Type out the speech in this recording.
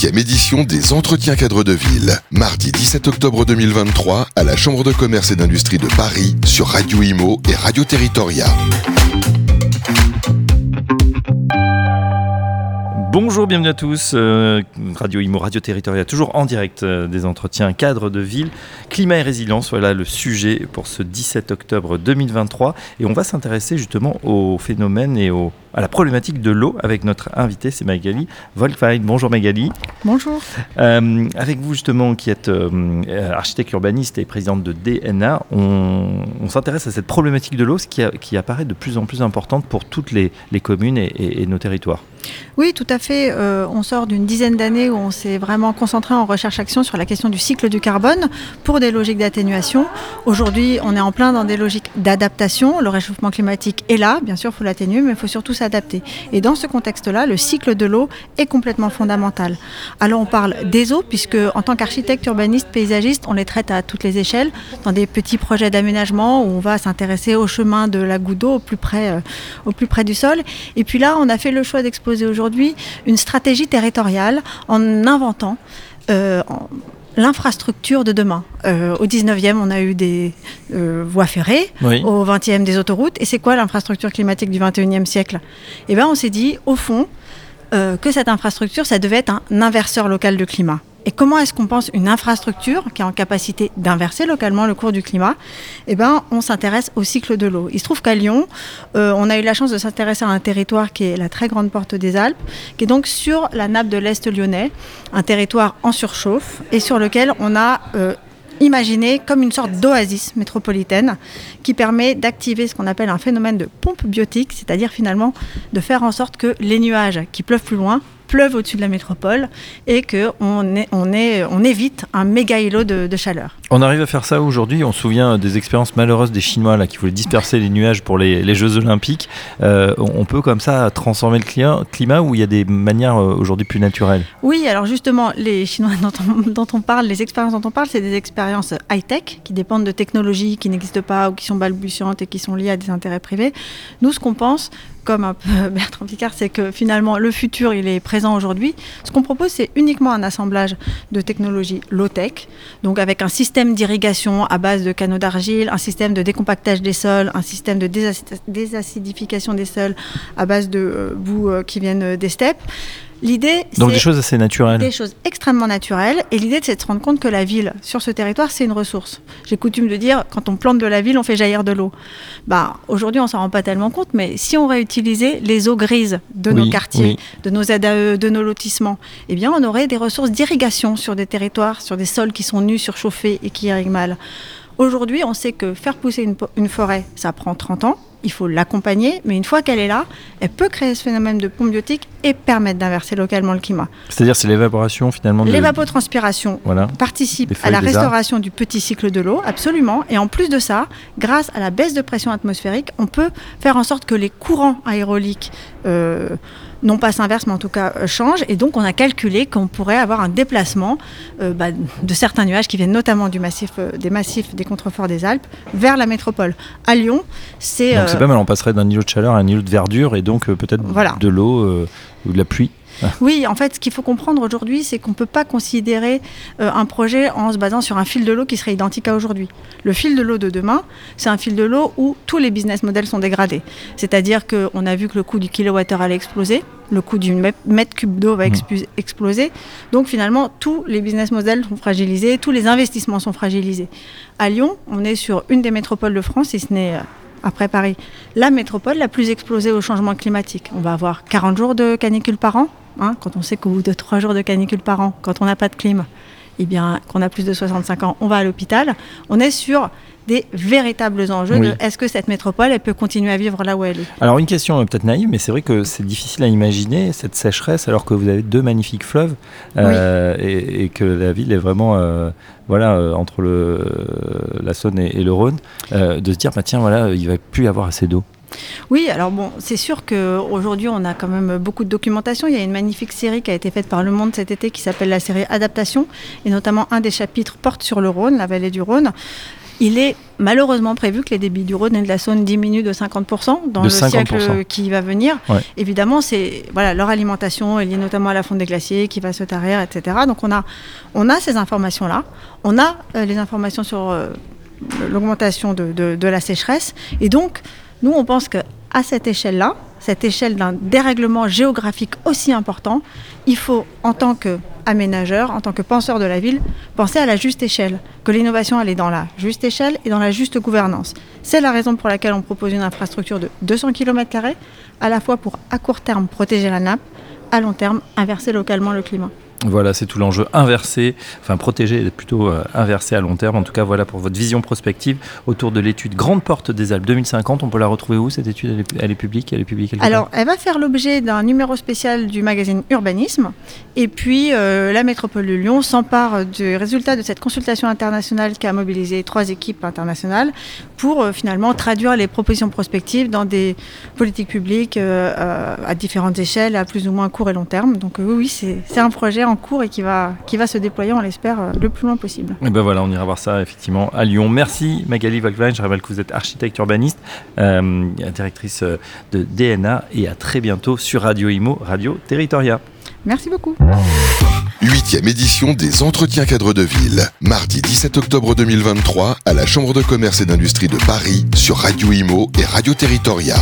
17e édition des Entretiens cadres de ville. Mardi 17 octobre 2023 à la Chambre de commerce et d'industrie de Paris sur Radio Imo et Radio Territoria. Bonjour, bienvenue à tous. Euh, Radio Imo, Radio Territoria, toujours en direct euh, des entretiens cadres de ville. Climat et résilience, voilà le sujet pour ce 17 octobre 2023. Et on va s'intéresser justement au phénomène et au, à la problématique de l'eau avec notre invité, c'est Magali Volkwein. Bonjour Magali. Bonjour. Euh, avec vous justement, qui êtes architecte urbaniste et présidente de DNA, on, s'intéresse à cette problématique de l'eau, qui, qui, apparaît de plus en plus importante pour toutes les, communes et nos territoires. Oui, tout à fait. Euh, on sort d'une dizaine d'années où on s'est vraiment concentré en recherche-action sur la question du cycle du carbone pour des logiques d'atténuation. Aujourd'hui, on est en plein dans des logiques d'adaptation. Le réchauffement climatique est là, bien sûr, il faut l'atténuer, mais il faut surtout s'adapter. Et dans ce contexte-là, le cycle de l'eau est complètement fondamental. Alors on parle des eaux, puisque en tant qu'architecte, urbaniste, paysagiste, on les traite à toutes les échelles, dans des petits projets d'aménagement où on va s'intéresser au chemin de la goutte d'eau au, plus près, euh, au plus près du sol. Et puis là, on a fait le choix d'exposer aujourd'hui une stratégie territoriale en inventant euh, l'infrastructure de demain. Euh, au 19e, on a eu des euh, voies ferrées, au 20e, des autoroutes. Et c'est quoi l'infrastructure climatique du 21e siècle? Eh bien, on s'est dit, au fond, que cette infrastructure, ça devait être un inverseur local de climat. Et comment est-ce qu'on pense une infrastructure qui est en capacité d'inverser localement le cours du climat? Eh bien, on s'intéresse au cycle de l'eau. Il se trouve qu'à Lyon, euh, on a eu la chance de s'intéresser à un territoire qui est la très grande porte des Alpes, qui est donc sur la nappe de l'Est lyonnais, un territoire en surchauffe et sur lequel on a euh, imaginé comme une sorte d'oasis métropolitaine qui permet d'activer ce qu'on appelle un phénomène de pompe biotique, c'est-à-dire finalement de faire en sorte que les nuages qui pleuvent plus loin pleuve au-dessus de la métropole et qu'on on, évite un méga îlot de, chaleur. On arrive à faire ça aujourd'hui. On se souvient des expériences malheureuses des Chinois qui voulaient disperser les nuages pour les, Jeux Olympiques. Euh, on peut comme ça transformer le climat, climat où il y a des manières euh, aujourd'hui plus naturelles? Oui, alors justement, les Chinois dont on, dont on parle, les expériences dont on parle, c'est des expériences high-tech qui dépendent de technologies qui n'existent pas ou qui sont balbutiantes et qui sont liées à des intérêts privés. Nous, ce qu'on pense, comme un peu Bertrand Picard, c'est que finalement le futur il est présent aujourd'hui. Ce qu'on propose, c'est uniquement un assemblage de technologies low-tech, donc avec un système d'irrigation à base de canaux d'argile, un système de décompactage des sols, un système de désacidification des sols à base de euh, boue euh, qui viennent des steppes. L'idée, donc des choses assez naturelles. Des choses extrêmement naturelles. Et l'idée, c'est de se rendre compte que la ville, sur ce territoire, c'est une ressource. J'ai coutume de dire, quand on plante de la ville, on fait jaillir de l'eau. Bah, aujourd'hui, on s'en rend pas tellement compte, mais si on réutilisait les eaux grises de nos quartiers, de nos ADAE, de nos lotissements, eh bien, on aurait des ressources d'irrigation sur des territoires, sur des sols qui sont nus, surchauffés et qui irriguent mal. Aujourd'hui, on sait que faire pousser une, une forêt, ça prend 30 ans il faut l'accompagner, mais une fois qu'elle est là, elle peut créer ce phénomène de pompe biotique et permettre d'inverser localement le climat. C'est-à-dire c'est l'évaporation finalement de... L'évapotranspiration participe à la restauration du petit cycle de l'eau, absolument. Et en plus de ça, grâce à la baisse de pression atmosphérique, on peut faire en sorte que les courants aéroliques... Euh, non pas s'inverse, mais en tout cas euh, change. Et donc, on a calculé qu'on pourrait avoir un déplacement euh, bah, de certains nuages qui viennent notamment du massif, euh, des massifs des contreforts des Alpes vers la métropole. À Lyon, c'est. C'est pas mal, on passerait d'un îlot de chaleur à un îlot de verdure et donc peut-être de l'eau ou de la pluie. Oui, en fait, ce qu'il faut comprendre aujourd'hui, c'est qu'on ne peut pas considérer euh, un projet en se basant sur un fil de l'eau qui serait identique à aujourd'hui. Le fil de l'eau de demain, c'est un fil de l'eau où tous les business models sont dégradés. C'est-à-dire qu'on a vu que le coût du kilowattheure allait exploser, le coût du mètre cube d'eau va mmh. exploser. Donc finalement, tous les business models sont fragilisés, tous les investissements sont fragilisés. À Lyon, on est sur une des métropoles de France, si ce n'est euh, après Paris, la métropole la plus explosée au changement climatique. On va avoir 40 jours de canicule par an, hein, quand on sait qu'au bout de 3 jours de canicule par an, quand on n'a pas de clim, eh bien, qu'on a plus de 65 ans, on va à l'hôpital. On est sur des véritables enjeux de est-ce que cette métropole, elle peut continuer à vivre là où elle est? Alors une question euh, peut-être naïve, mais c'est vrai que c'est difficile à imaginer cette sécheresse alors que vous avez deux magnifiques fleuves euh, et, que la ville est vraiment euh, voilà, entre le, la Saône et, le Rhône, de se dire bah, tiens voilà, il va plus y avoir assez d'eau. Oui, alors bon, c'est sûr qu'aujourd'hui, on a quand même beaucoup de documentation. Il y a une magnifique série qui a été faite par Le Monde cet été qui s'appelle la série Adaptation, et notamment un des chapitres porte sur le Rhône, la vallée du Rhône. Il est malheureusement prévu que les débits du Rhône et de la Saône diminuent de 50% dans le siècle qui va venir. Évidemment, c'est voilà, leur alimentation est liée notamment à la fonte des glaciers qui va se tarir, etc. Donc on a, on a ces informations-là. On a euh, les informations sur euh, l'augmentation de, de, la sécheresse. Et donc, nous, on pense qu'à cette échelle-là, cette échelle d'un dérèglement géographique aussi important, il faut, en tant qu'aménageur, en tant que penseur de la ville, penser à la juste échelle, que l'innovation est dans la juste échelle et dans la juste gouvernance. C'est la raison pour laquelle on propose une infrastructure de 200 km, à la fois pour à court terme protéger la nappe, à long terme inverser localement le climat. Voilà, c'est tout l'enjeu inversé, enfin protégé, plutôt euh, inversé à long terme. En tout cas, voilà pour votre vision prospective autour de l'étude Grande Porte des Alpes 2050. On peut la retrouver où cette étude? Elle est, publique? Elle est publique Alors, elle va faire l'objet d'un numéro spécial du magazine Urbanisme. Et puis, euh, la métropole de Lyon s'empare du résultat de cette consultation internationale qui a mobilisé trois équipes internationales pour euh, finalement traduire les propositions prospectives dans des politiques publiques à différentes échelles, à plus ou moins court et long terme. Donc, oui, c'est un projet en cours et qui va, qui va se déployer, on l'espère, euh, le plus loin possible. Et ben voilà, on ira voir ça effectivement à Lyon. Merci Magali Volkwein, je rappelle que vous êtes architecte urbaniste, euh, directrice euh, de DNA et à très bientôt sur Radio Imo, Radio Territoria. Merci beaucoup. Huitième édition des Entretiens cadres de ville, mardi 17 octobre 2023 à la Chambre de commerce et d'industrie de Paris sur Radio Imo et Radio Territoria.